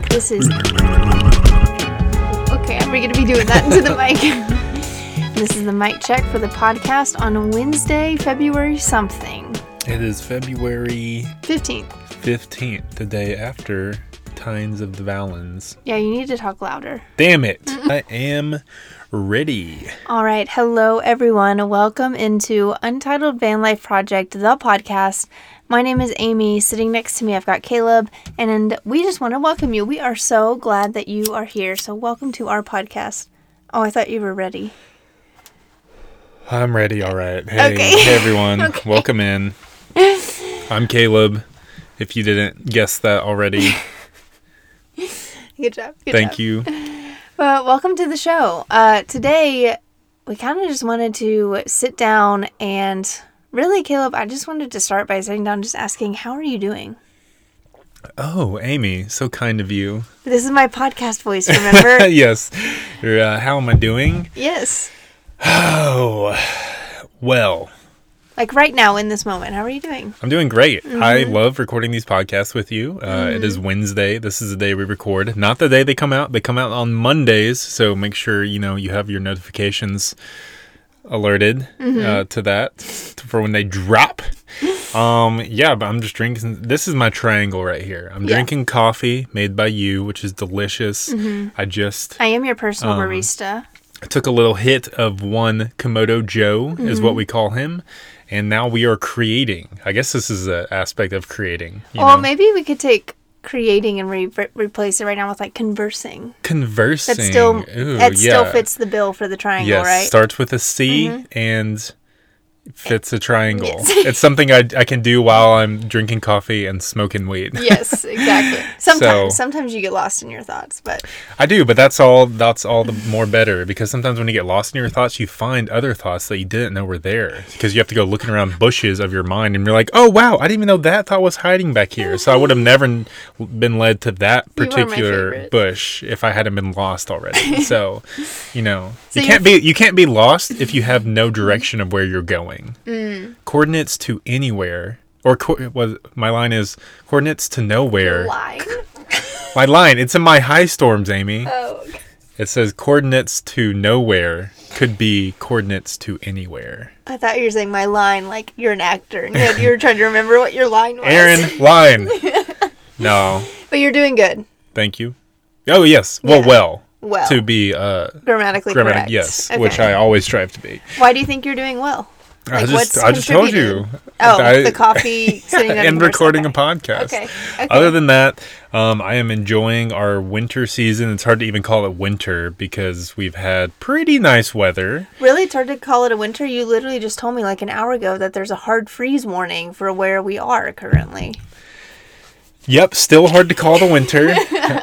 check. This is. Okay, I'm going to be doing that into the mic. this is the mic check for the podcast on Wednesday, February something. It is February 15th. 15th, the day after Tines of the Valens. Yeah, you need to talk louder. Damn it! I am ready. All right. Hello, everyone. Welcome into Untitled Van Life Project, the podcast. My name is Amy. Sitting next to me, I've got Caleb, and we just want to welcome you. We are so glad that you are here. So, welcome to our podcast. Oh, I thought you were ready. I'm ready, all right. Hey, Okay. hey everyone. Okay. Welcome in. I'm Caleb, if you didn't guess that already. Good job. Good Thank job. you. Well, welcome to the show. Uh, today, we kind of just wanted to sit down and really, Caleb, I just wanted to start by sitting down, just asking, how are you doing? Oh, Amy, so kind of you. This is my podcast voice, remember? yes. Uh, how am I doing? yes. Oh, well. Like right now in this moment, how are you doing? I'm doing great. I Mm-hmm. love recording these podcasts with you. Uh, it is Wednesday. This is the day we record, not the day they come out. They come out on Mondays, so make sure you know you have your notifications alerted Mm-hmm. uh, to that for when they drop. Um, yeah, but I'm just drinking. This is my triangle right here. I'm Yeah. drinking coffee made by you, which is delicious. Mm-hmm. I just I am your personal Um, barista. took a little hit of one Komodo Joe, is Mm-hmm. what we call him. And now we are creating. I guess this is an aspect of creating. You Well, know? maybe we could take creating and re- replace it right now with like conversing. conversing. That still Ooh, that still fits the bill for the triangle, Yes, right? Mm-hmm. starts with a C and fits a triangle. Yes. it's something I, I can do while I'm drinking coffee and smoking weed. yes, exactly. Sometimes, So- sometimes you get lost in your thoughts, but I do, but that's all. That's all the more better because sometimes when you get lost in your thoughts, you find other thoughts that you didn't know were there because you have to go looking around bushes of your mind and you're like, oh wow, I didn't even know that thought was hiding back here. So I would have never been led to that You are my particular bush if I hadn't been lost already. so, you know, So you can't be you can't be lost if you have no direction of where you're going. Mm. Coordinates to anywhere. Or co- was my line is coordinates to nowhere. line. My line, it's in my high storms, Amy. Oh, okay. It says coordinates to nowhere could be coordinates to anywhere. I thought you were saying my line like you're an actor and you, you were trying to remember what your line was. Aaron, line. No, but you're doing good. thank you. Oh yes, well, Yeah. well, Well, to be uh, grammatically grammatic, correct. yes, Okay. which I always strive to be. Why do you think you're doing well? I just, what's I just told you. Oh, I- the coffee and recording a podcast. Okay. Okay. Other than that, um, I am enjoying our winter season. It's hard to even call it winter because we've had pretty nice weather. Really, it's hard to call it a winter. You literally just told me like an hour ago that there's a hard freeze warning for where we are currently. Yep, still hard to call the winter.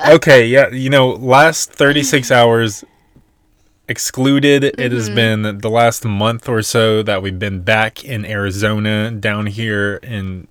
okay, yeah, you know, last 36 hours excluded, it has Mm-hmm. been the last month or so that we've been back in Arizona, down here in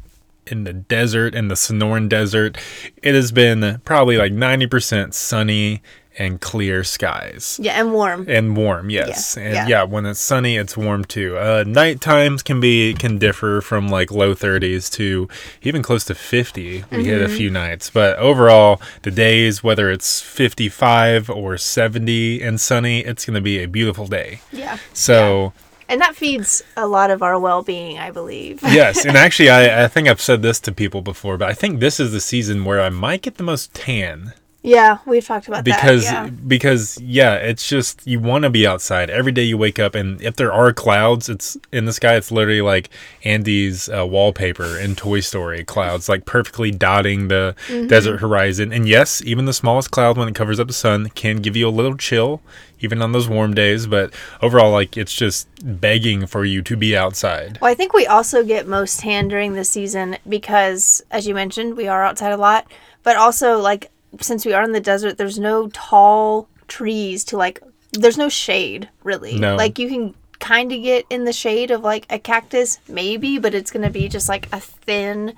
in the desert, in the Sonoran Desert. It has been probably like 90% sunny and clear skies. Yeah, and warm. And warm, yes. Yeah, and yeah. yeah. when it's sunny, it's warm too. Uh, night times can be can differ from like low 30s to even close to 50. We hit a Mm-hmm. few nights, but overall, the days, whether it's 55 or 70 and sunny, it's going to be a beautiful day. Yeah. So. And that feeds a lot of our well being, I believe. yes, and actually, I, I think I've said this to people before, but I think this is the season where I might get the most tan. Yeah, we've talked about because that. Yeah. because yeah it's just you want to be outside every day you wake up and if there are clouds it's in the sky it's literally like andy's uh, wallpaper in toy story clouds like perfectly dotting the Mm-hmm. desert horizon and yes even the smallest cloud when it covers up the sun can give you a little chill even on those warm days but overall like it's just begging for you to be outside Well, I think we also get most tan during the season because, as you mentioned, we are outside a lot. But also, like, since we are in the desert, there's no tall trees to, like, there's no shade, really. No. Like, you can kind of get in the shade of, like, a cactus, maybe, but it's going to be just, like, a thin,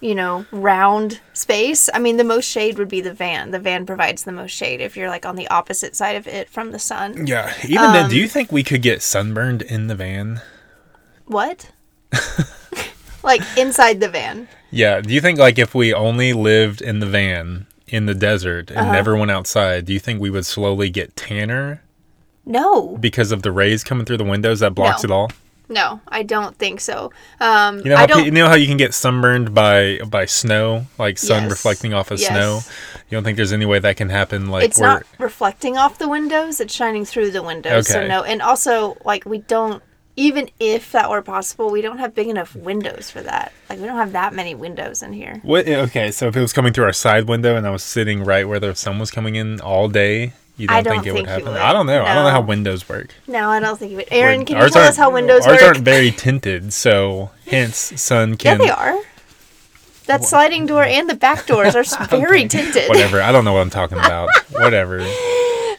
you know, round space. I mean, the most shade would be the van. The van provides the most shade if you're, like, on the opposite side of it from the sun. yeah even then do Um, you think we could get sunburned in the van What? like, inside the van. Yeah. Do you think like if we only lived in the van in the desert and Uh-huh. never went outside, do you think we would slowly get tanner No, because of the rays coming through the windows that blocks No. it all? no, I don't think so. Um, You know how pe- you know how you can get sunburned by by snow, like sun Yes. reflecting off of Yes. snow. You don't think there's any way that can happen? Like it's where not reflecting off the windows; it's shining through the windows. So Okay. no, and also like we don't. Even if that were possible, we don't have big enough windows for that. Like we don't have that many windows in here. what? Okay, so if it was coming through our side window and I was sitting right where the sun was coming in all day, you don't, I don't think it would think you happen? would. I don't know. I don't know how windows work. No, I don't think you would. Aaron, We're- can you tell us how windows ours work? Ours aren't very tinted, so hence sun can. yeah, they are. That sliding door and the back doors are very tinted. Whatever. I don't know what I'm talking about. Whatever.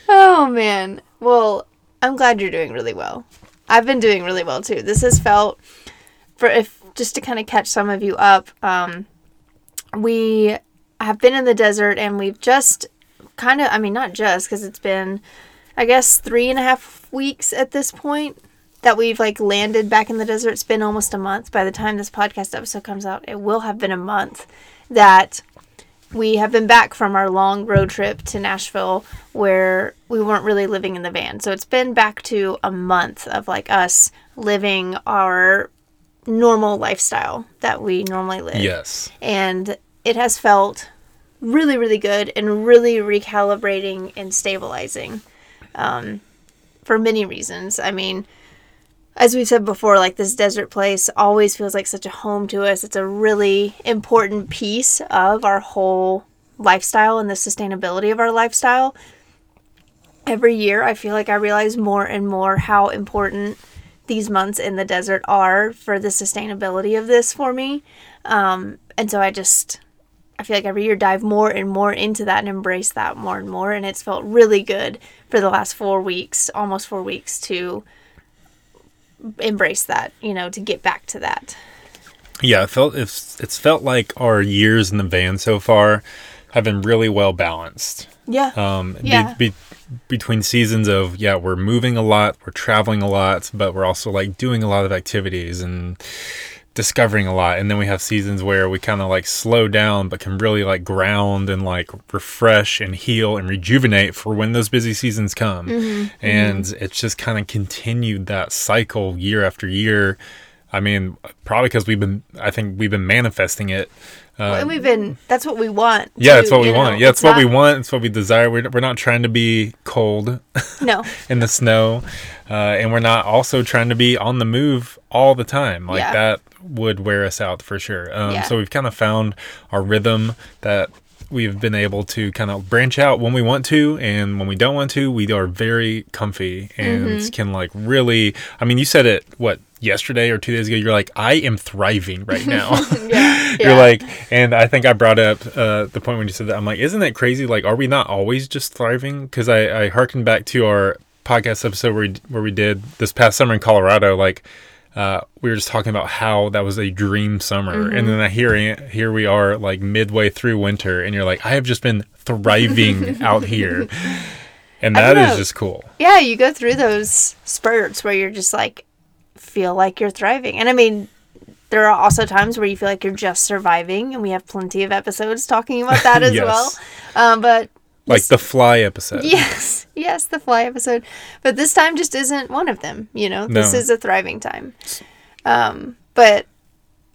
Oh man. Well, I'm glad you're doing really well. I've been doing really well too. This has felt for if just to kind of catch some of you up, um we have been in the desert and we've just kind of I mean not just because it's been I guess three and a half weeks at this point that we've like landed back in the desert. It's been almost a month. By the time this podcast episode comes out, it will have been a month that we have been back from our long road trip to Nashville where we weren't really living in the van. So it's been back to a month of like us living our normal lifestyle that we normally live. Yes. And it has felt really, really good and really recalibrating and stabilizing um, for many reasons. I mean, as we've said before, like this desert place always feels like such a home to us. It's a really important piece of our whole lifestyle and the sustainability of our lifestyle. Every year, I feel like I realize more and more how important these months in the desert are for the sustainability of this for me. Um, and so I just, I feel like every year dive more and more into that and embrace that more and more. And it's felt really good for the last four weeks, almost four weeks, to embrace that, you know, to get back to that. Yeah, it felt it's it's felt like our years in the van so far have been really well balanced. Yeah. Um, be- Yeah. be- between seasons of yeah, we're moving a lot, we're traveling a lot, but we're also like doing a lot of activities and discovering a lot. And then we have seasons where we kind of like slow down, but can really like ground and like refresh and heal and rejuvenate for when those busy seasons come. Mm-hmm. And it's just kind of continued that cycle year after year. I mean, probably because we've been, I think we've been manifesting it. Uh, and we've been, that's what we want. yeah, too, it's what we know? want. Yeah, it's, It's what we want. It's what we desire. We're, we're not trying to be cold No. in the snow, uh, and we're not also trying to be on the move all the time. Like Yeah. that would wear us out for sure. Um, Yeah. So we've kind of found our rhythm that we've been able to kind of branch out when we want to, and when we don't want to, we are very comfy and Mm-hmm. can like really. I mean, you said it what yesterday or two days ago. You're like, I am thriving right now. Yeah. You're yeah. like, and I think I brought up uh, the point when you said that. I'm like, isn't that crazy? Like, are we not always just thriving? Because I, I hearkened back to our podcast episode where we, where we did this past summer in Colorado. Like, uh, we were just talking about how that was a dream summer, and then I hear here we are like midway through winter, and you're like, I have just been thriving out here, and that is just cool. yeah, you go through those spurts where you're just like, feel like you're thriving. And I mean, there are also times where you feel like you're just surviving, and we have plenty of episodes talking about that as Yes. well. Um, but Like the fly episode. Yes, yes, the fly episode. But this time just isn't one of them, you know? This No. is a thriving time. Um, but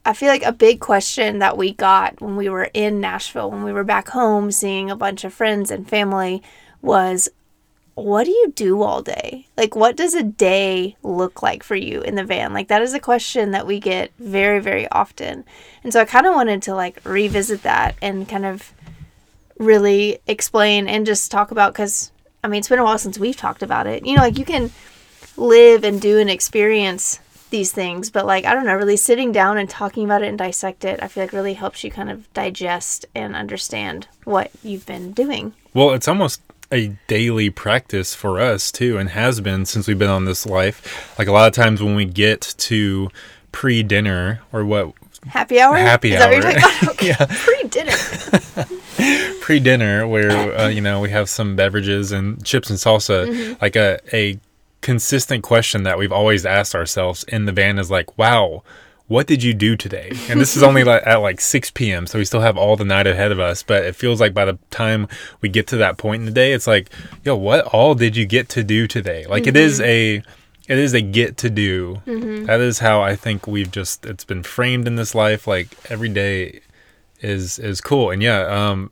I feel like a big question that we got when we were in Nashville, when we were back home seeing a bunch of friends and family, was what do you do all day? Like, what does a day look like for you in the van? Like, that is a question that we get very, very often. And so I kind of wanted to like revisit that and kind of really explain and just talk about because I mean, it's been a while since we've talked about it. You know, like you can live and do and experience these things, but like, I don't know, really sitting down and talking about it and dissect it, I feel like really helps you kind of digest and understand what you've been doing. Well, it's almost a daily practice for us too, and has been since we've been on this life. Like a lot of times when we get to pre dinner or what Happy hour? Happy Is that what you're hour. Okay. Yeah. Pre dinner. pre dinner where uh, you know we have some beverages and chips and salsa, Mm-hmm. like a a consistent question that we've always asked ourselves in the van is like, wow, what did you do today? And this is only like at like 6 p.m. So we still have all the night ahead of us. But it feels like by the time we get to that point in the day, it's like, yo, what all did you get to do today? Like it is a it is a get to do. That is how I think we've just it's been framed in this life. Like every day is is cool. And yeah, um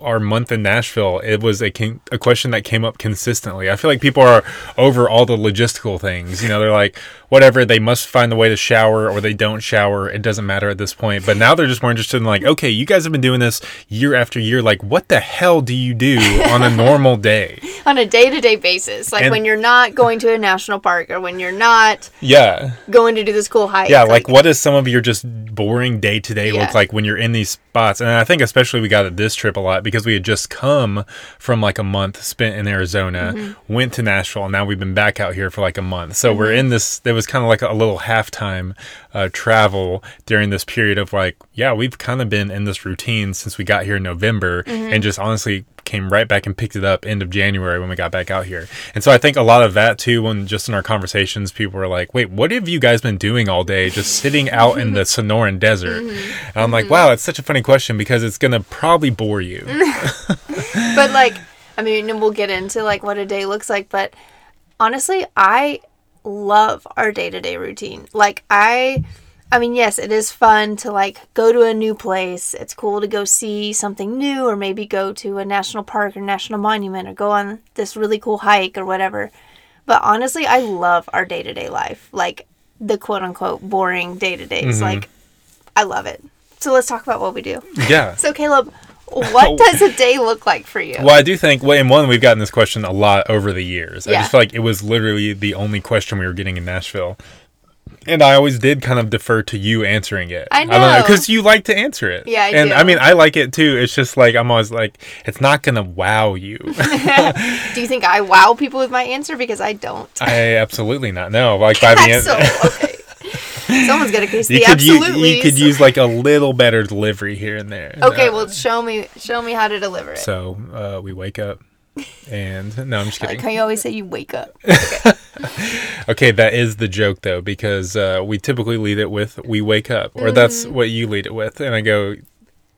our month in Nashville, it was a con- a question that came up consistently. I feel like people are over all the logistical things. You know, they're like, whatever, they must find the way to shower or they don't shower. It doesn't matter at this point. But now they're just more interested in like, okay, you guys have been doing this year after year. Like, what the hell do you do on a normal day? On a day to day basis, like And- when you're not going to a national park or when you're not Yeah. going to do this cool hike. Yeah, like what does some of your just boring day to day Yeah. look like when you're in these spots? And I think especially we got at this trip a lot because we had just come from like a month spent in Arizona, Mm-hmm. went to Nashville, and now we've been back out here for like a month. So we're Mm-hmm. in this. There was kind of like a little halftime uh, travel during this period of like, yeah, we've kind of been in this routine since we got here in November, Mm-hmm. and just honestly came right back and picked it up end of January when we got back out here. And so I think a lot of that too, when just in our conversations, people were like, wait, what have you guys been doing all day just sitting out in the Sonoran Desert? Mm-hmm. And I'm like, wow, it's such a funny question because it's going to probably bore you. but like i mean and we'll get into like what a day looks like but honestly i love our day-to-day routine. Like i i mean yes it is fun to like go to a new place. It's cool to go see something new or maybe go to a national park or national monument or go on this really cool hike or whatever. But honestly i love our day-to-day life. Like the quote-unquote boring day-to-days. Mm-hmm. Like i love it. So let's talk about what we do. Yeah. so caleb what does a day look like for you Well, I do think, well, and one, we've gotten this question a lot over the years. I just feel like it was literally the only question we were getting in Nashville. And I always did kind of defer to you answering it. I know. Because you like to answer it. Yeah, I And do. I mean, I like it too. It's just like, I'm always like, it's not going to wow you. Do you think I wow people with my answer? Because I don't. I absolutely not. No. Like, by the end. so okay. Someone's got to case You the could, u- absolutely. you could use like a little better delivery here and there. Okay, Uh, well, show me, show me how to deliver it. So uh, we wake up and no, I'm just like kidding. how you always say you wake up. Okay, that is the joke though, because uh, we typically lead it with "we wake up," or that's Mm-hmm. what you lead it with, and I go,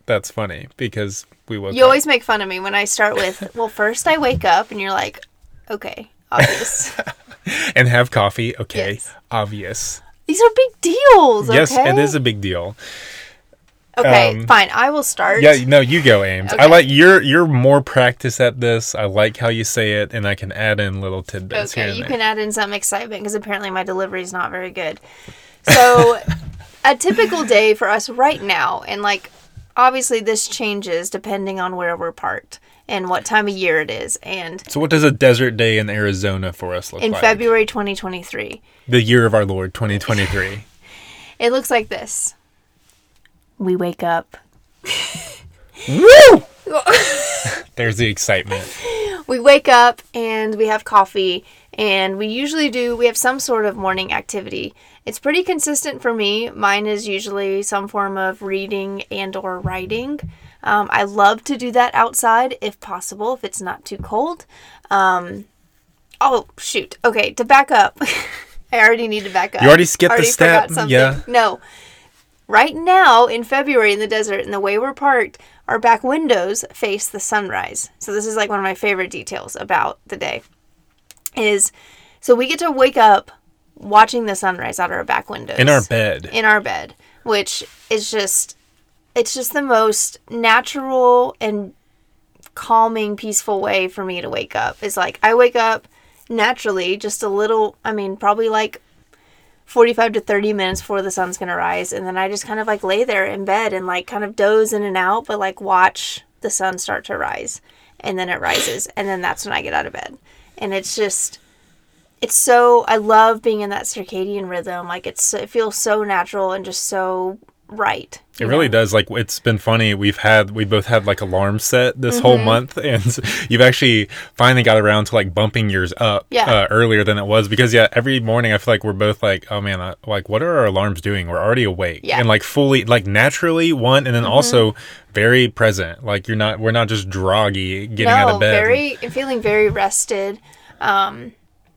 "That's funny because we woke up. You up." always make fun of me when I start with, "Well, first I wake up," and you're like, "Okay, obvious." and have coffee. Okay, Yes. obvious. These are big deals. Okay? Yes, it is a big deal. Okay, um, fine. I will start. Yeah, no, you go, Ames. I like you're you're more practiced at this. I like how you say it, and I can add in little tidbits here Okay, you there. can add in some excitement because apparently my delivery is not very good. So, a typical day for us right now, and like obviously this changes depending on where we're parked and what time of year it is. And So, what does a desert day in Arizona for us look in like? In February 2023, the year of our Lord, 2023. it looks like this. We wake up. Woo! There's the excitement. we wake up and we have coffee and we usually do we have some sort of morning activity it's pretty consistent for me mine is usually some form of reading and or writing um, i love to do that outside if possible if it's not too cold. Um, oh shoot. Okay to back up i already need to back up. You already skipped the step, yeah. no. Right now in february in the desert and the way we're parked our back windows face the sunrise. So this is like one of my favorite details about the day is so we get to wake up watching the sunrise out of our back windows. In our bed. in our bed which is just it's just the most natural and calming peaceful way for me to wake up. Is like i wake up naturally just a little i mean probably like 45 to 30 minutes before the sun's gonna rise. And then i just kind of like lay there in bed and like kind of doze in and out but like watch the sun start to rise and then it rises. And then that's when i get out of bed. And it's just it's so i love being in that circadian rhythm. Like it's it feels so natural and just so right It really does. Like it's been funny. We've had we both had like alarms set this whole Mm-hmm. month, and you've actually finally got around to like bumping yours up Yeah. uh, earlier than it was because yeah, every morning I feel like we're both like, oh man, I, like what are our alarms doing? We're already awake Yeah. Mm-hmm. and like fully like naturally one, and then also very present. Like you're not we're not just droggy getting out of bed. very feeling very rested. Um,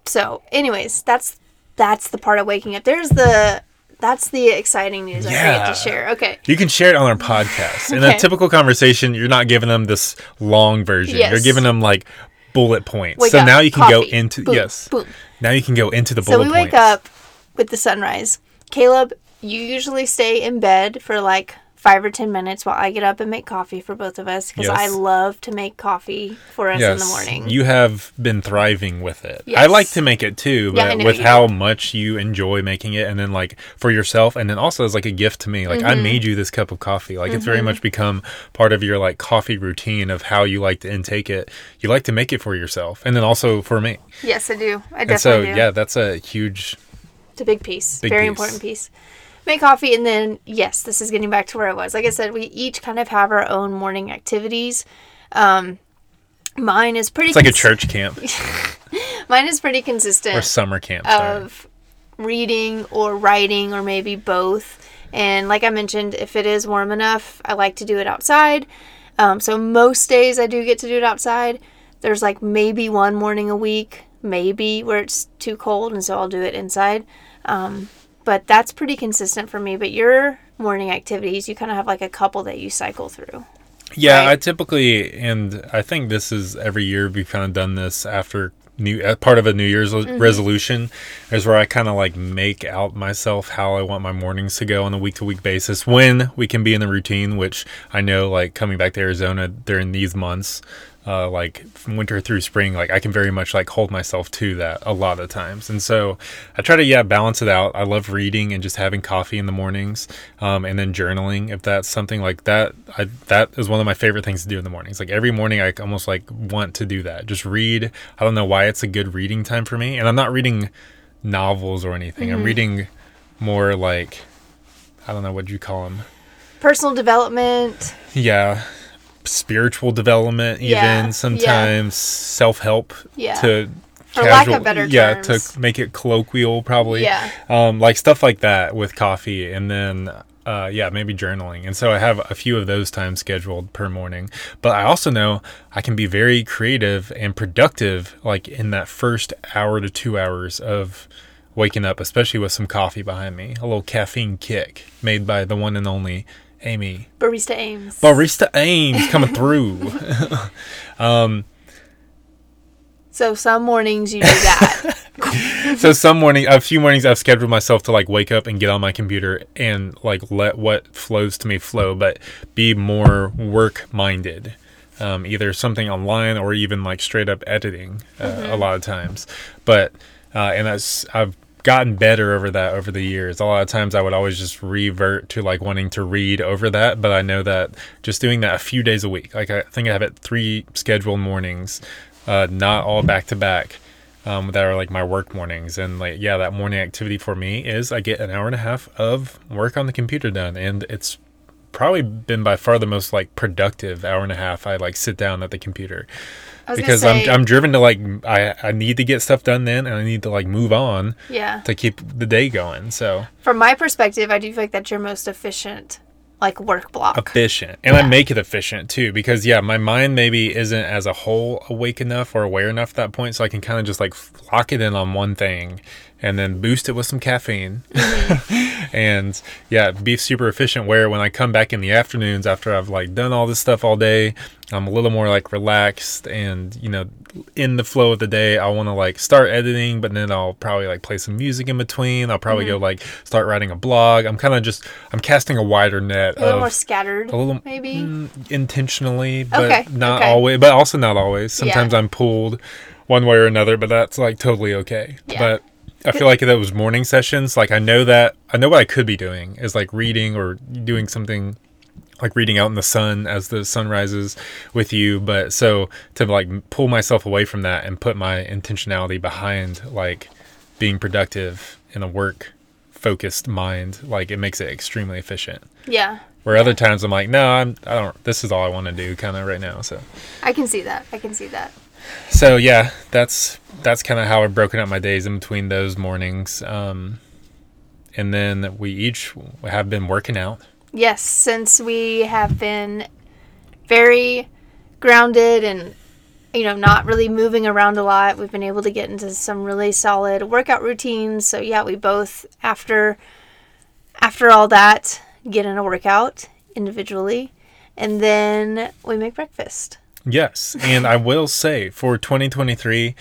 so, anyways, that's that's the part of waking up. There's the That's the exciting news I Yeah. get to share. Okay. You can share it on our podcast. In Okay. a typical conversation, you're not giving them this long version. You're giving them like bullet points. Wake so up, now you can go into boom, yes. boom. Now you can go into the bullet points. So we wake points. up with the sunrise. Caleb, you usually stay in bed for like five or ten minutes while I get up and make coffee for both of us because I love to make coffee for us in the morning. You have been thriving with it. Yes. I like to make it too, Yeah, but know with how do. much you enjoy making it and then like for yourself and then also as like a gift to me. Like Mm-hmm. I made you this cup of coffee. Like it's very much become part of your like coffee routine of how you like to intake it. You like to make it for yourself and then also for me. yes, I do. I And so definitely do. So, yeah, that's a huge It's a big piece. Big Very piece. important piece. Make coffee and then yes, this is getting back to where I was. Like I said, we each kind of have our own morning activities. Um mine is pretty it's like a church camp Mine is pretty consistent. or summer camp. Sorry. of reading or writing or maybe both. And like I mentioned, if it is warm enough, I like to do it outside. Um, so most days I do get to do it outside. There's like maybe one morning a week, maybe where it's too cold, and so I'll do it inside. Um, but that's pretty consistent for me. But your morning activities, you kind of have like a couple that you cycle through. Yeah, right? I typically, and I think this is every year we've kind of done this after new uh, part of a New Year's Mm-hmm. resolution is where I kind of like make out myself how I want my mornings to go on a week to week basis when we can be in the routine, which I know like coming back to Arizona during these months. Uh, like from winter through spring, like I can very much like hold myself to that a lot of times, and so I try to yeah balance it out. I love reading and just having coffee in the mornings, um, and then journaling if that's something like that. I, that is one of my favorite things to do in the mornings. Like every morning, I almost like want to do that. Just read. I don't know why it's a good reading time for me, and I'm not reading novels or anything. I'm reading more like I don't know what you call them. Personal development. Yeah, spiritual development, even Yeah, yeah. sometimes self help. Yeah. To For lack of better yeah, terms. to make it colloquial, probably. Yeah. Um, like stuff like that with coffee, and then uh, yeah, maybe journaling. And so I have a few of those times scheduled per morning. But I also know I can be very creative and productive, like in that first hour to two hours of waking up, especially with some coffee behind me, a little caffeine kick made by the one and only Amy Barista Ames. Barista Ames coming through. so some mornings you do that. so some morning, a few mornings, I've scheduled myself to like wake up and get on my computer and like let what flows to me flow, but be more work minded. Um, either something online or even like straight up editing uh, a lot of times. But uh, and that's I've gotten better over that over the years. A lot of times I would always just revert to like wanting to read over that, but I know that just doing that a few days a week, like I think I have it three scheduled mornings, uh, not all back to back um, that are like my work mornings. And like, yeah, that morning activity for me is I get an hour and a half of work on the computer done. And it's probably been by far the most like productive hour and a half I like sit down at the computer because say, I'm, I'm driven to like, I, I need to get stuff done then and I need to like move on yeah. to keep the day going. So From my perspective, I do feel like that's your most efficient, like work block. efficient and I make it efficient too because yeah my mind maybe isn't as a whole awake enough or aware enough at that point so I can kind of just like lock it in on one thing and then boost it with some caffeine and yeah be super efficient where when I come back in the afternoons after I've like done all this stuff all day I'm a little more like relaxed and you know in the flow of the day I want to like start editing but then I'll probably like play some music in between I'll probably go like start writing a blog I'm kind of just I'm casting a wider net a little of more scattered, a little maybe. mm, intentionally, but Okay, not okay. always. But also not always. Sometimes Yeah. I'm pulled one way or another, but that's like totally okay. Yeah. But I feel like that was morning sessions, like I know that I know what I could be doing is like reading or doing something like reading out in the sun as the sun rises with you but so to like pull myself away from that and put my intentionality behind like being productive in a work focused mind like it makes it extremely efficient Yeah, where other times I'm like, no, I'm I don't this is all I want to do kind of right now. So I can see that. I can see that. So yeah, that's that's kind of how I've broken up my days in between those mornings. Um and then we each have been working out. Yes, since we have been very grounded and you know not really moving around a lot, we've been able to get into some really solid workout routines. So yeah, we both after after all that, get in a workout individually, and then we make breakfast. Yes, and I will say for 2023,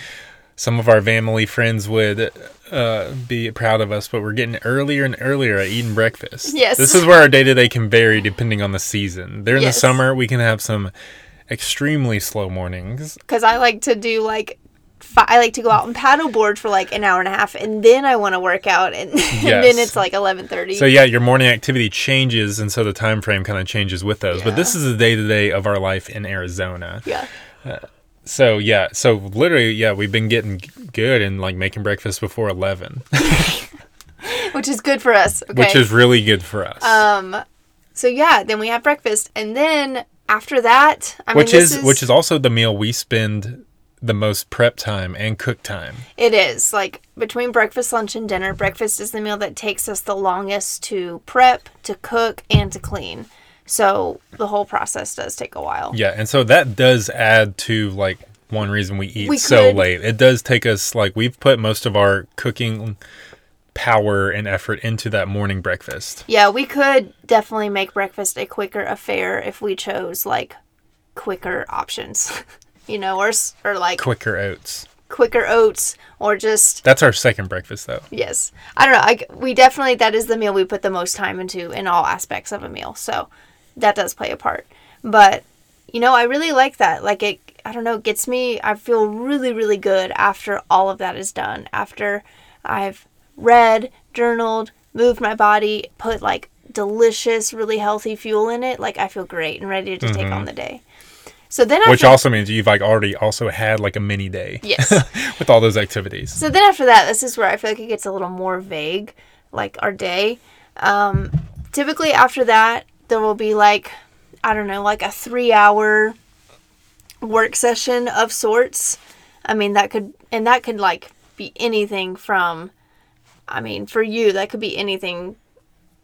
some of our family friends would uh, be proud of us, but we're getting earlier and earlier at eating breakfast. Yes. This is where our day to day can vary depending on the season. During Yes. the summer, we can have some extremely slow mornings. Because I like to do like, I like to go out and paddleboard for like an hour and a half, and then I want to work out, and, and then it's like eleven thirty. So yeah, your morning activity changes, and so the time frame kind of changes with those. But this is the day to day of our life in Arizona. yeah. So yeah, so literally, yeah, we've been getting good and like making breakfast before eleven, Which is good for us. Okay. which is really good for us. um. So yeah, then we have breakfast, and then after that, I which mean, is, this which is also the meal we spend the most prep time and cook time. It is like between breakfast, lunch, and dinner. Breakfast is the meal that takes us the longest to prep, to cook, and to clean. So the whole process does take a while. Yeah, and so that does add to like one reason we eat We so could- late. It does take us like we've put most of our cooking power and effort into that morning breakfast. Yeah, we could definitely make breakfast a quicker affair if we chose like quicker options, you know, or or like Quicker oats. quicker oats, or just That's our second breakfast though. yes. I don't know. I we definitely that is the meal we put the most time into in all aspects of a meal. So that does play a part. But you know, I really like that. Like it I don't know, gets me I feel really really good after all of that is done. After I've read, journaled, moved my body, put like delicious, really healthy fuel in it, like I feel great and ready to take mm-hmm. on the day. So then Mm-hmm. Which after also means you've like already also had like a mini day Yes. with all those activities. So then after that, this is where I feel like it gets a little more vague, like our day. Um, typically after that, there will be like, I don't know, like a three hour work session of sorts. I mean, that could, and that could like be anything from, I mean, for you, that could be anything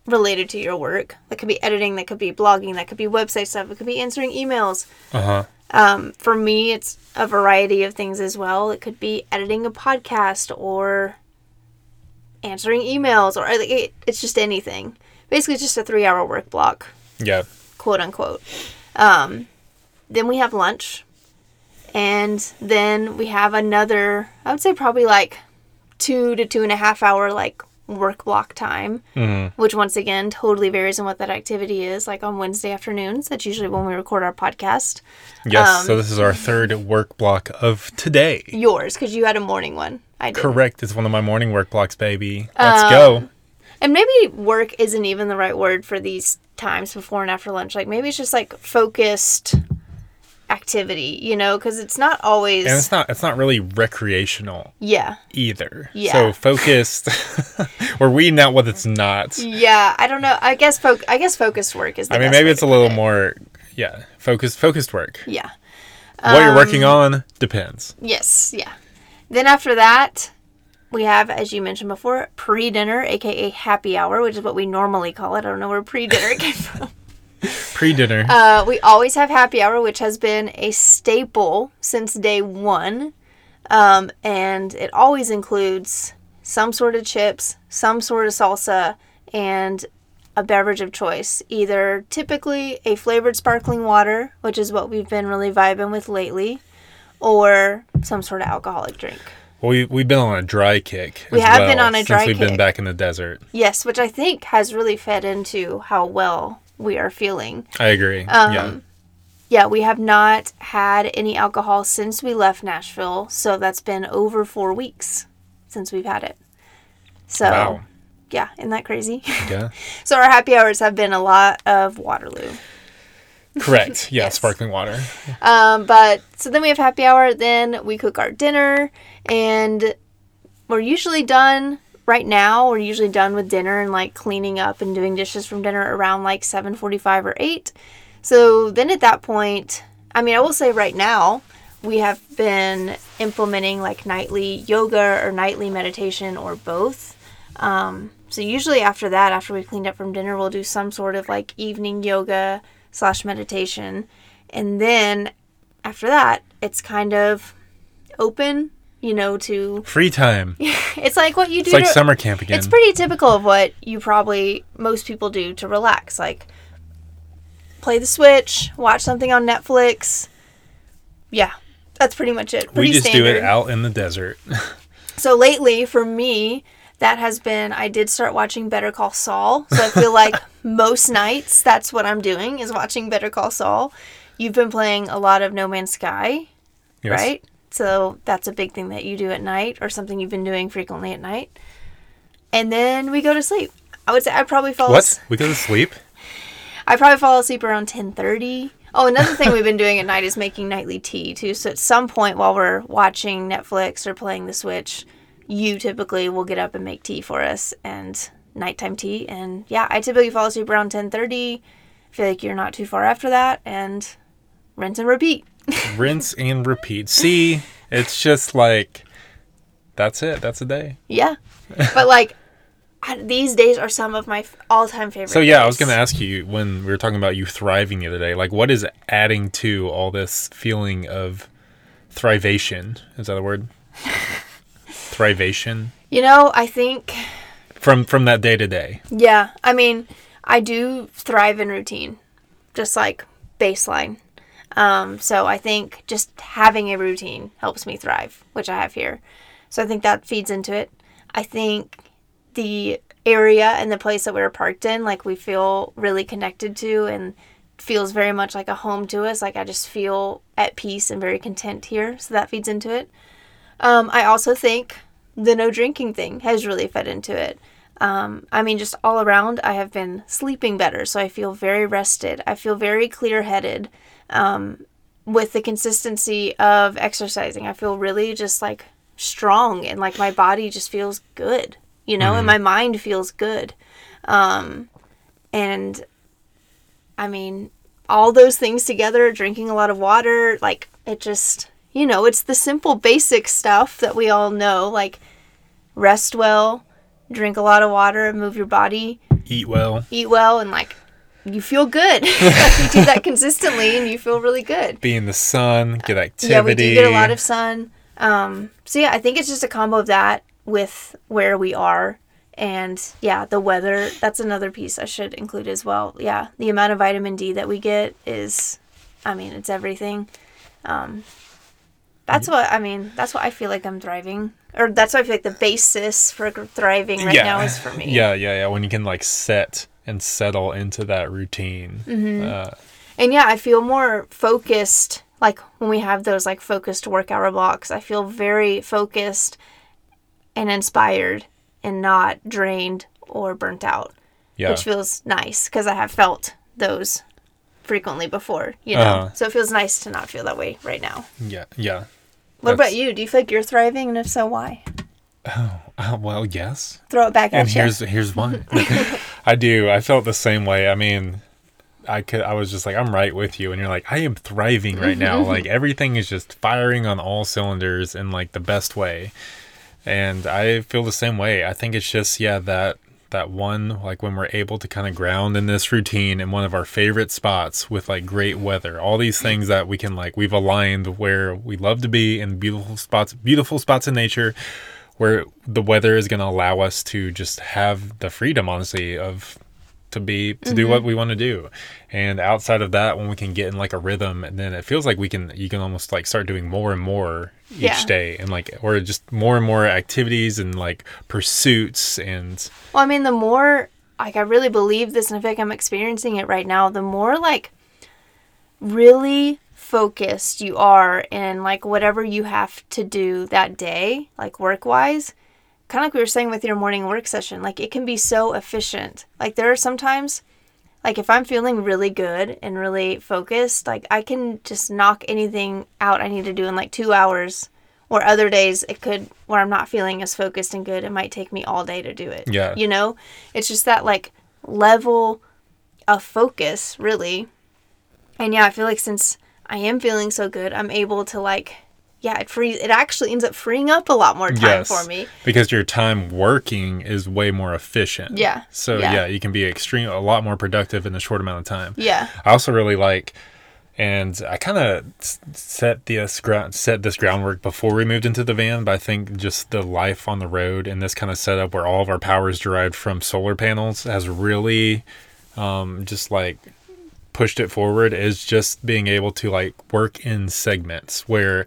related to your work. That could be editing, that could be blogging, that could be website stuff, it could be answering emails. Uh huh. Um, for me, it's a variety of things as well. It could be editing a podcast or answering emails, or it, it's just anything. Basically, it's just a three hour work block, Yeah. quote unquote. Um, then we have lunch. And then we have another, I would say probably like two to two and a half hour like work block time, Mhm. which once again totally varies on what that activity is. Like on Wednesday afternoons, that's usually when we record our podcast. Yes. Um, so this is our third work block of today. yours because you had a morning one. I did. Correct. It's one of my morning work blocks, baby. Let's Um, go. And maybe work isn't even the right word for these times before and after lunch. Like maybe it's just like focused activity, you know, because it's not always. And it's not it's not really recreational yeah. either. Yeah. So focused. We're weeding out what it's not. Yeah. I don't know. I guess fo- I guess focused work is. The I mean, maybe it's a little it. more, yeah, focused focused work. Yeah. what you're Um, working on depends. Yes. Yeah. Then after that. We have, as you mentioned before, pre dinner, aka happy hour, which is what we normally call it. I don't know where pre dinner came from. Pre dinner. Uh, we always have happy hour, which has been a staple since day one. Um, and it always includes some sort of chips, some sort of salsa, and a beverage of choice. Either typically a flavored sparkling water, which is what we've been really vibing with lately, or some sort of alcoholic drink. well, we we've been on a dry kick. We have been on a dry kick. since we've been back in the desert. Yes, which I think has really fed into how well we are feeling. I agree. Um, yeah. Yeah, we have not had any alcohol since we left Nashville, so that's been over four weeks since we've had it. So, Wow. yeah, isn't that crazy? Yeah. so, our happy hours have been a lot of Waterloo. Correct. Yeah. Yes. Sparkling water. Um, but so then we have happy hour, then we cook our dinner, and we're usually done right now. We're usually done with dinner and like cleaning up and doing dishes from dinner around like 7:45 or 8. So then at that point, I mean, I will say right now, we have been implementing like nightly yoga or nightly meditation or both. Um, so usually after that, after we've cleaned up from dinner, we'll do some sort of like evening yoga slash meditation, and then after that, it's kind of open you know, to Free time. it's like what you do It's like to, summer camp again. it's pretty typical of what you probably most people do to relax like play the switch watch something on netflix yeah that's pretty much it we pretty just standard do it out in the desert. so lately for me that has been i did start watching better call saul so i feel like most nights that's what i'm doing is watching better call saul you've been playing a lot of no man's sky Yes. right? So that's a big thing that you do at night or something you've been doing frequently at night. And then we go to sleep. I would say I probably fall What? as- We go to sleep? I probably fall asleep around 10:30. Oh, another thing we've been doing at night is making nightly tea too. So at some point while we're watching Netflix or playing the Switch, you typically will get up and make tea for us and nighttime tea. And yeah, I typically fall asleep around 10:30. feel like you're not too far after that and rinse and repeat. Rinse and repeat. See, it's just like that's it. That's a day. Yeah. but like these days are some of my all-time favorite. So yeah, I was gonna ask you when we were talking about you thriving the other day. Like, what is adding to all this feeling of thrivation? Is that a word? thrivation You know, I think from from that day to day. yeah, I mean, I do thrive in routine. Just like baseline. Um, so I think just having a routine helps me thrive, which I have here. So I think that feeds into it. I think the area and the place that we were parked in, like we feel really connected to and feels very much like a home to us. Like I just feel at peace and very content here. So that feeds into it. Um, I also think the no drinking thing has really fed into it. Um, I mean, just all around, I have been sleeping better. So I feel very rested. I feel very clear headed. Um, with the consistency of exercising, I feel really just like strong and like my body just feels good, you know, and my mind feels good. Um, and I mean, all those things together, drinking a lot of water, like it just, you know, it's the simple basic stuff that we all know, like rest well, drink a lot of water, move your body, Eat well. eat well, and like you feel good. you do that consistently and you feel really good. Be in the sun. Get activity. Yeah, we do get a lot of sun. Um, so yeah, I think it's just a combo of that with where we are. And yeah, the weather, that's another piece I should include as well. Yeah, the amount of vitamin D that we get is, I mean, it's everything. Um, that's what, I mean, that's what I feel like I'm thriving. Or that's what I feel like the basis for thriving right now is for me. Yeah, yeah, yeah. When you can like set and settle into that routine. Mm-hmm. Uh, And yeah, I feel more focused. Like when we have those like focused work hour blocks, I feel very focused and inspired and not drained or burnt out, yeah. which feels nice because I have felt those frequently before, you know. Uh-huh. So it feels nice to not feel that way right now. yeah, yeah. What That's- about you? Do you feel like you're thriving? And if so, why? Uh, well, yes. Throw it back And at you. here's here's why. I do. I felt the same way. I mean, I could. I was just like, I'm right with you, and you're like, I am thriving right now. Mm-hmm. like everything is just firing on all cylinders in like the best way, and I feel the same way. I think it's just yeah that that one like when we're able to kind of ground in this routine in one of our favorite spots with like great weather all these things that we can like we've aligned where we love to be in beautiful spots beautiful spots in nature where the weather is going to allow us to just have the freedom honestly of to be to do Mm-hmm. what we want to do and outside of that when we can get in like a rhythm and then it feels like we can you can almost like start doing more and more each Yeah. day and like or just more and more activities and like pursuits and Well, I mean, the more like I really believe this, and I feel like I'm experiencing it right now. The more like really focused you are in like whatever you have to do that day, like work wise, kind of like we were saying with your morning work session, like it can be so efficient. Like there are sometimes, like if I'm feeling really good and really focused, like I can just knock anything out I need to do in like two hours. Or other days it could where I'm not feeling as focused and good, it might take me all day to do it. Yeah. You know? It's just that like level of focus, really. And yeah, I feel like since I am feeling so good, I'm able to like yeah, it frees it actually ends up freeing up a lot more time yes for me. because your time working is way more efficient Yeah, so yeah. yeah. you can be extreme a lot more productive in a short amount of time Yeah. I also really like and I kind of set this ground set this groundwork before we moved into the van. But I think just the life on the road and this kind of setup where all of our power is derived from solar panels has really um, just like pushed it forward. Is just being able to like work in segments where.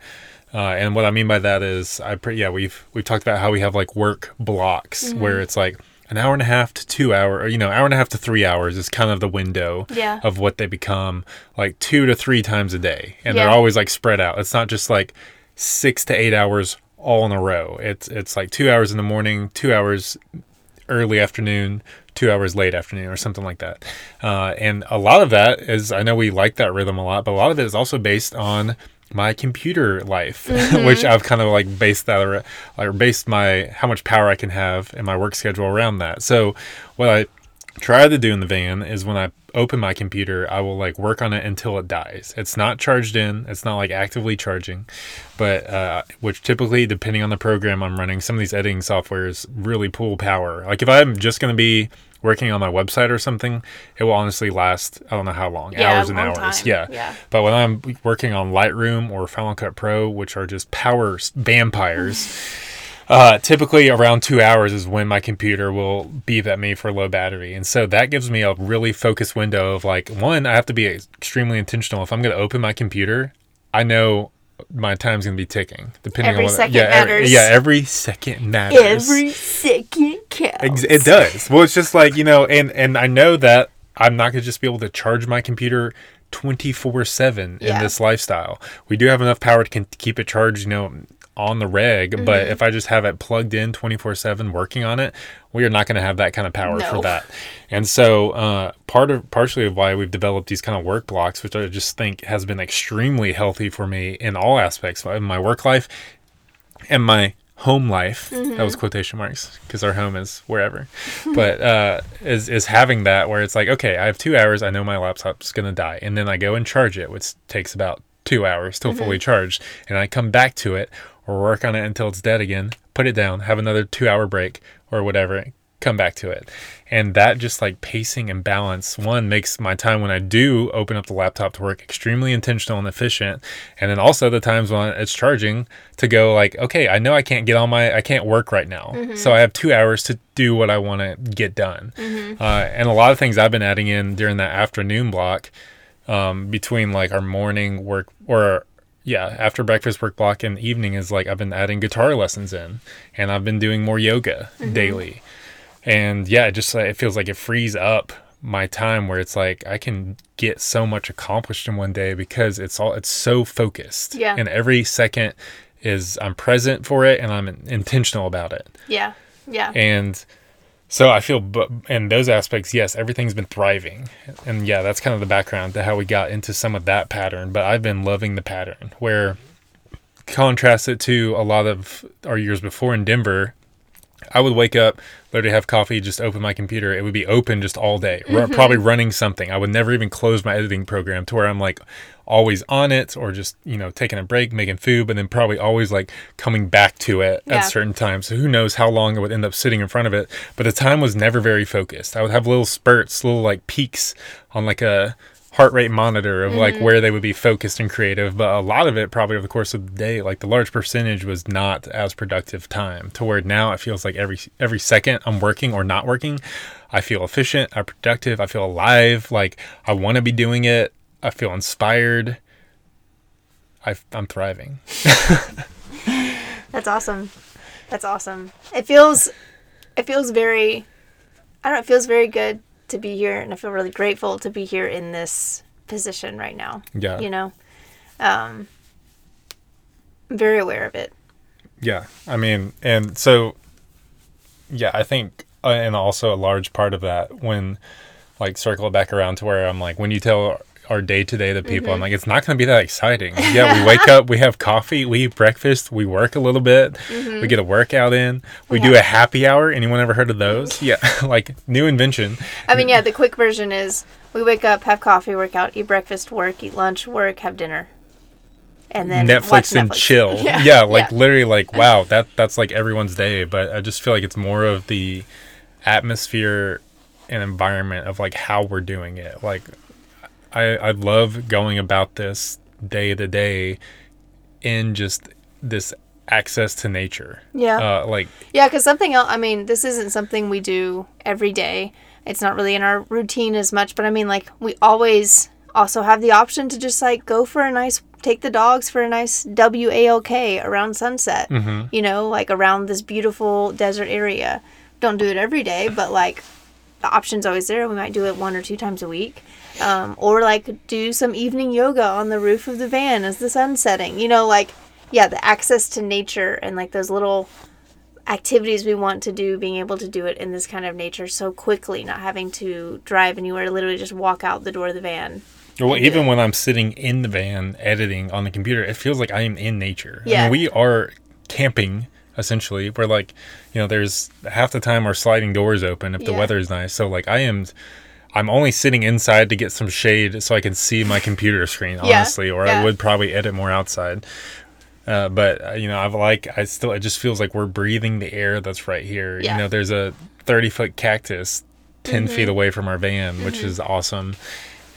Uh, and what I mean by that is, I pre- yeah we've we've talked about how we have like work blocks where it's like an hour and a half to two hour, or, you know, hour and a half to three hours is kind of the window Yeah. of what they become, like two to three times a day, and they're always like spread out. It's not just like six to eight hours all in a row. It's it's like two hours in the morning, two hours early afternoon, two hours late afternoon, or something like that. Uh, and a lot of that is, I know we like that rhythm a lot, but a lot of it is also based on my computer life, which I've kind of like based that ar- or based my how much power I can have in my work schedule around that. So what I try to do in the van is when I open my computer, I will like work on it until it dies. It's not charged in, it's not like actively charging, but uh, which typically, depending on the program I'm running, some of these editing softwares really pull power. Like if I'm just going to be working on my website or something, it will honestly last, I don't know how long, Yeah, hours and hours. time. Yeah. Yeah. But when I'm working on Lightroom or Final Cut Pro, which are just power vampires, uh, typically around two hours is when my computer will beep at me for low battery. And so that gives me a really focused window of like, one, I have to be extremely intentional. If I'm going to open my computer, I know my time's going to be ticking. Depending Every on what, second yeah, every- matters. yeah, every second matters. Every second counts. It does. Well, it's just like you know, and and I know that I'm not gonna just be able to charge my computer 24 seven in Yeah. this lifestyle. We do have enough power to con- keep it charged, you know, on the reg. Mm-hmm. But if I just have it plugged in 24 seven working on it, we are not going to have that kind of power No. for that. And so uh, part of partially of why we've developed these kind of work blocks, which I just think has been extremely healthy for me in all aspects of my work life and my home life that was quotation marks because our home is wherever but uh is is having that where it's like okay i have two hours i know my laptop's gonna die and then i go and charge it which takes about two hours till fully charged and i come back to it or work on it until it's dead again put it down have another two hour break or whatever come back to it. And that just like pacing and balance one makes my time when i do open up the laptop to work extremely intentional and efficient. And then also the times when it's charging to go like okay i know i can't get on my i can't work right now. So i have two hours to do what i want to get done. Uh, and a lot of things i've been adding in during that afternoon block um, between like our morning work or yeah after breakfast work block and evening is like i've been adding guitar lessons in and i've been doing more yoga mm-hmm. daily and yeah it just it feels like it frees up my time where it's like i can get so much accomplished in one day because it's all it's so focused Yeah. and every second is i'm present for it and i'm intentional about it Yeah. Yeah. and so I feel, but in those aspects, yes, everything's been thriving. And yeah, that's kind of the background to how we got into some of that pattern. But I've been loving the pattern where contrast it to a lot of our years before in Denver. I would wake up, literally have coffee, just open my computer. It would be open just all day, ru- mm-hmm. probably running something. I would never even close my editing program to where I'm like always on it or just, you know, taking a break, making food, but then probably always like coming back to it Yeah. at certain times. So who knows how long I would end up sitting in front of it. But the time was never very focused. I would have little spurts, little like peaks on like a heart rate monitor of like mm-hmm. where they would be focused and creative but a lot of it probably over the course of the day like the large percentage was not as productive time to where now it feels like every every second i'm working or not working i feel efficient i'm productive i feel alive like i want to be doing it i feel inspired I, i'm thriving That's awesome. That's awesome. It feels it feels very I don't know, it feels very good to be here and I feel really grateful to be here in this position right now. yeah You know? Um I'm very aware of it. Yeah, I mean, and so, yeah, I think, uh, and also a large part of that when, like, circle it back around to where I'm like, when you tell our day to day the people, I'm mm-hmm. like, it's not going to be that exciting. Yeah, we wake up, we have coffee, we eat breakfast, we work a little bit, mm-hmm. we get a workout in, we do a happy hour. Anyone ever heard of those? Mm-hmm. Yeah, like new invention. I mean, yeah, the quick version is we wake up, have coffee, work out, eat breakfast, work, eat lunch, work, have dinner. And then Netflix and Netflix. chill. Yeah, Yeah, like yeah. literally like wow, that that's like everyone's day, but I just feel like it's more of the atmosphere and environment of like how we're doing it. Like I I love going about this day to day in just this access to nature. Yeah. Uh, like Yeah, because something else, I mean, this isn't something we do every day. It's not really in our routine as much, but I mean, like, we always also have the option to just, like, go for a nice, take the dogs for a nice WALK around sunset, you know, like around this beautiful desert area. Don't do it every day, but, like, the option's always there. We might do it one or two times a week. Um, or, like, do some evening yoga on the roof of the van as the sun's setting. You know, like, yeah, the access to nature and, like, those little activities we want to do, being able to do it in this kind of nature so quickly, not having to drive anywhere, literally just walk out the door of the van. Well, even when I'm sitting in the van editing on the computer, it feels like I am in nature. I Yeah. mean, we are camping essentially. We're like, you know, there's half the time our sliding doors open if the weather is nice. So like, I am, I'm only sitting inside to get some shade so I can see my computer screen, Yeah, honestly, or yeah. I would probably edit more outside. Uh, but uh, you know, I've like, I still, it just feels like we're breathing the air that's right here. Yeah. You know, there's a 30 foot cactus 10 Mm-hmm. feet away from our van, which is awesome.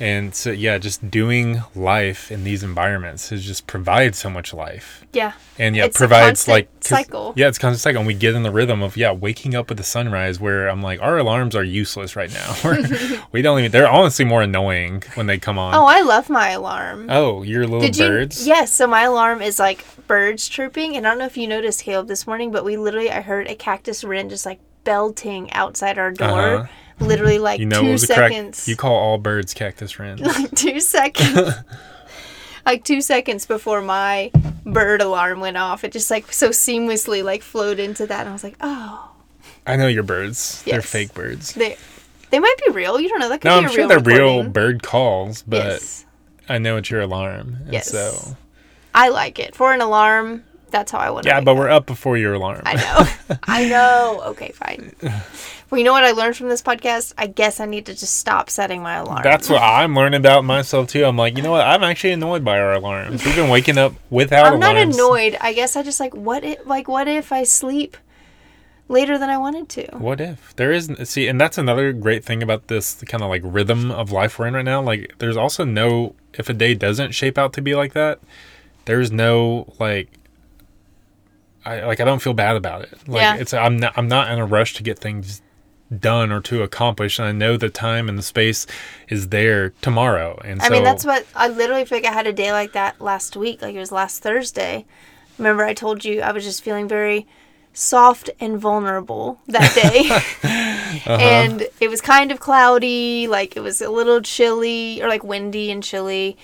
And so, yeah, just doing life in these environments has just provides so much life. Yeah. And yeah, It's provides like cycle. Yeah, it's constant cycle. And we get in the rhythm of yeah, waking up with the sunrise. Where I'm like, our alarms are useless right now. We're, don't even. They're honestly more annoying when they come on. Oh, I love my alarm. Oh, your little Did birds. you? Yes. So my alarm is like birds chirping, and I don't know if you noticed, Caleb, this morning, but we literally I heard a cactus wren just like belting outside our door. Uh-huh. Literally like You know, two was a crack. seconds. You call all birds cactus friends. like two seconds. like two seconds before my bird alarm went off, it just like so seamlessly like flowed into that, and I was like, oh, I know your birds. They're fake birds. they they might be real. You don't know. That could No, be I'm sure real they're real bird calls, but yes, I know it's your alarm. And Yes. So I like it for an alarm. That's how I want to. yeah, but we're up before your alarm. I know. I know. Okay, fine. Well, you know what I learned from this podcast? I guess I need to just stop setting my alarm. That's what I'm learning about myself too. I'm like, you know what? I'm actually annoyed by our alarms. We've been waking up without I'm not alarms. annoyed. I guess I just like what if like what if I sleep later than I wanted to? What if there isn't? See, and that's another great thing about this kind of like rhythm of life we're in right now. Like, there's also no if a day doesn't shape out to be like that. There's no like. I like I don't feel bad about it. Like Yeah. it's I'm not I'm not in a rush to get things done or to accomplish and I know the time and the space is there tomorrow. And I so mean, that's what I literally feel like I had a day like that last week. Like it was last Thursday. Remember, I told you I was just feeling very soft and vulnerable that day. Uh-huh. And it was kind of cloudy, like it was a little chilly or like windy and chilly.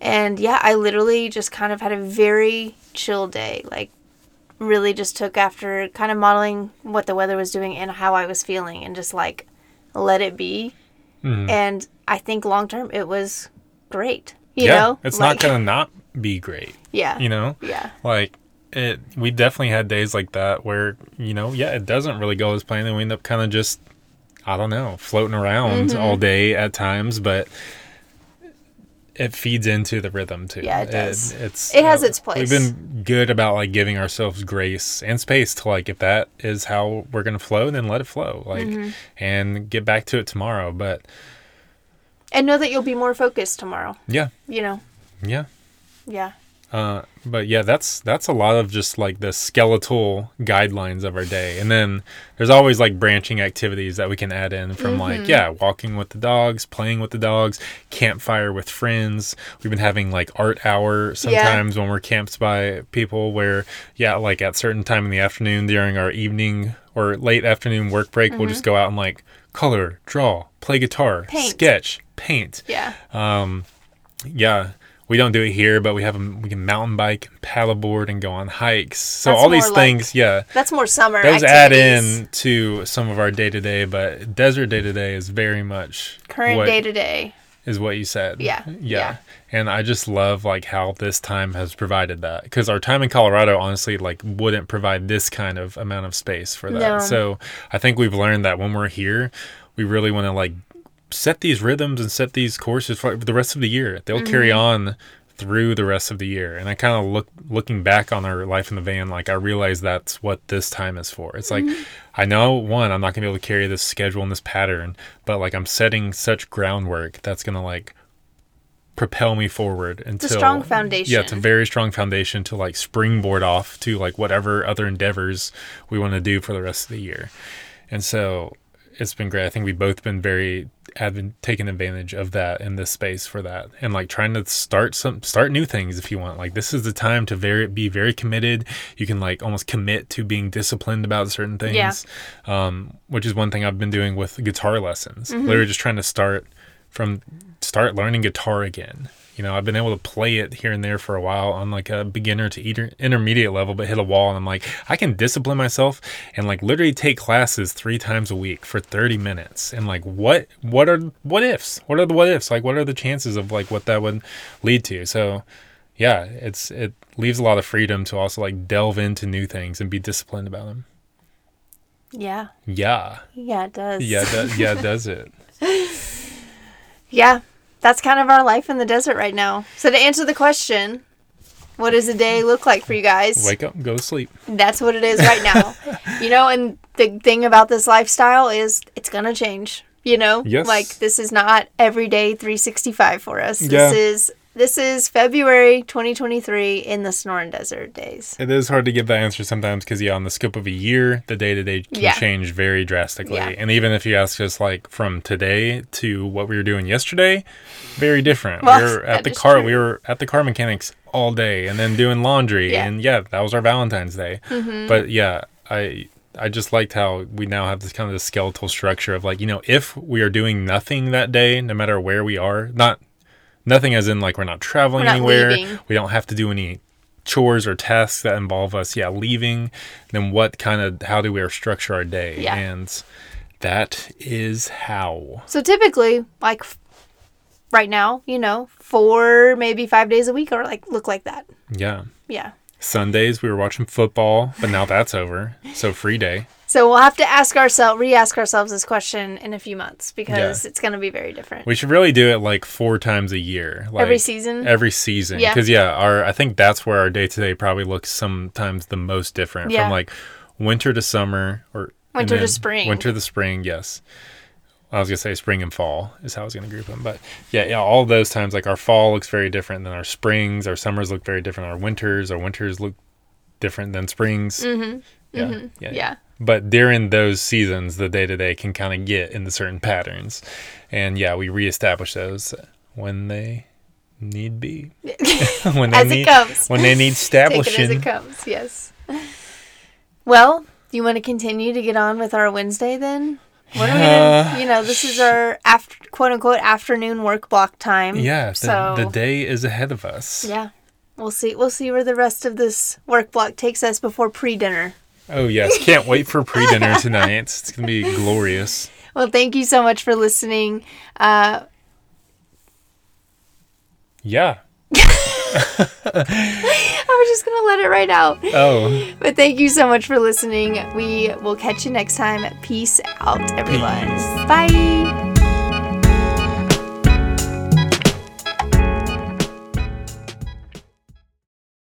And yeah, I literally just kind of had a very chill day. Like, really just took after kind of modeling what the weather was doing and how I was feeling and just like let it be. Mhm. And I think long term it was great. You yeah, know? it's Like, not gonna not be great. Yeah. You know, Yeah. like it. We definitely had days like that where you know, yeah, it doesn't really go as planned, and we end up kind of just, I don't know, floating around Mm-hmm. all day at times, but. It feeds into the rhythm too. Yeah, it does. it's It has uh, its place. We've been good about like giving ourselves grace and space to like if that is how we're gonna flow, then let it flow. Like Mm-hmm. and get back to it tomorrow. But And know that you'll be more focused tomorrow. yeah, You know? yeah. Yeah. Uh, but yeah, that's that's a lot of just like the skeletal guidelines of our day, and then there's always like branching activities that we can add in from like yeah, walking with the dogs, playing with the dogs, campfire with friends. We've been having like art hour sometimes when we're camped by people where yeah, like at certain time in the afternoon during our evening or late afternoon work break, we'll just go out and like color, draw, play guitar, Paint. sketch, paint Yeah. um, yeah, we don't do it here, but we have 'em- we can mountain bike, and paddleboard, and go on hikes. So That's all these like things, yeah, That's more summer. those add in to some of our day to day. But desert day to day is very much Current day to day. is what you said. Yeah, yeah, yeah. And I just love like how this time has provided that because our time in Colorado, honestly, like wouldn't provide this kind of amount of space for that. No. So I think we've learned that when we're here, we really want to like set these rhythms and set these courses for the rest of the year. They'll carry Mm-hmm. on through the rest of the year. And I kind of look looking back on our life in the van, like I realize that's what this time is for. It's like Mm-hmm. I know one, I'm not gonna be able to carry this schedule and this pattern, but like I'm setting such groundwork that's gonna like propel me forward until it's a strong foundation. Yeah, it's a very strong foundation to like springboard off to like whatever other endeavors we want to do for the rest of the year. And so it's been great. I think we've both been very advan- taking advantage of that in this space for that, and like trying to start some start new things if you want. Like this is the time to very be very committed. You can like almost commit to being disciplined about certain things. Yeah. Um, which is one thing I've been doing with guitar lessons. Mm-hmm. Literally just trying to start from start learning guitar again. You know, I've been able to play it here and there for a while on like a beginner to inter- intermediate level, but hit a wall and I'm like, I can discipline myself and like literally take classes three times a week for 30 minutes. And like, what, what are, what ifs? What are the what ifs? Like, what are the chances of like what that would lead to? So, yeah, it's, it leaves a lot of freedom to also like delve into new things and be disciplined about them. Yeah. Yeah. Yeah, it does. Yeah. That, yeah. It does it? Yeah. That's kind of our life in the desert right now. So to answer the question, what does a day look like for you guys? Wake up, go to sleep. That's what it is right now. you know, and the thing about this lifestyle is it's going to change. You know, Yes. like this is not every day 365 for us. Yeah. This is this is February 2023 in the Sonoran Desert days. It is hard to give that answer sometimes because, yeah, on the scope of a year, the day to day can Yeah. change very drastically. Yeah. And even if you ask us, like, from today to what we were doing yesterday, very different. Well, we were at the car, true. we were at the car mechanics all day and then doing laundry. Yeah. And yeah, that was our Valentine's Day. Mm-hmm. But yeah, I. I just liked how we now have this kind of skeletal structure of like, you know, if we are doing nothing that day, no matter where we are, not nothing as in like we're not traveling We're not anywhere, leaving. we don't have to do any chores or tasks that involve us yeah leaving then what kind of how do we structure our day Yeah. and that is how So typically, like right now, you know, four maybe five days a week or like look like that. yeah Yeah. sundays we were watching football but now that's over so free day So we'll have to ask ourselves, re-ask ourselves this question in a few months because it's going to be very different. we should really do it like four times a year like Every season? every season Yeah. because yeah our i think that's where our day-to-day probably looks sometimes the most different Yeah. from like winter to summer or Winter to spring. winter to spring yes I was gonna say spring and fall is how I was gonna group them, but yeah, yeah, all those times like our fall looks very different than our springs, our summers look very different, our winters, our winters look different than springs. Mm-hmm. Yeah, yeah, Yeah. But during those seasons, the day to day can kind of get into certain patterns, and yeah, we reestablish those when they need be, when they As it need comes. when they need Take it as establishing. it comes. Yes. Well, do you want to continue to get on with our Wednesday then? What are we gonna, uh, you know, this is our after quote unquote afternoon work block time. Yeah, the, So the day is ahead of us. yeah, we'll see. We'll see where the rest of this work block takes us before pre-dinner. Oh yes, can't wait for pre dinner tonight. It's gonna be glorious. Well, thank you so much for listening. Uh, Yeah. I was just gonna let it right out. Oh. But thank you so much for listening. We will catch you next time. Peace out, everyone. Peace. Bye.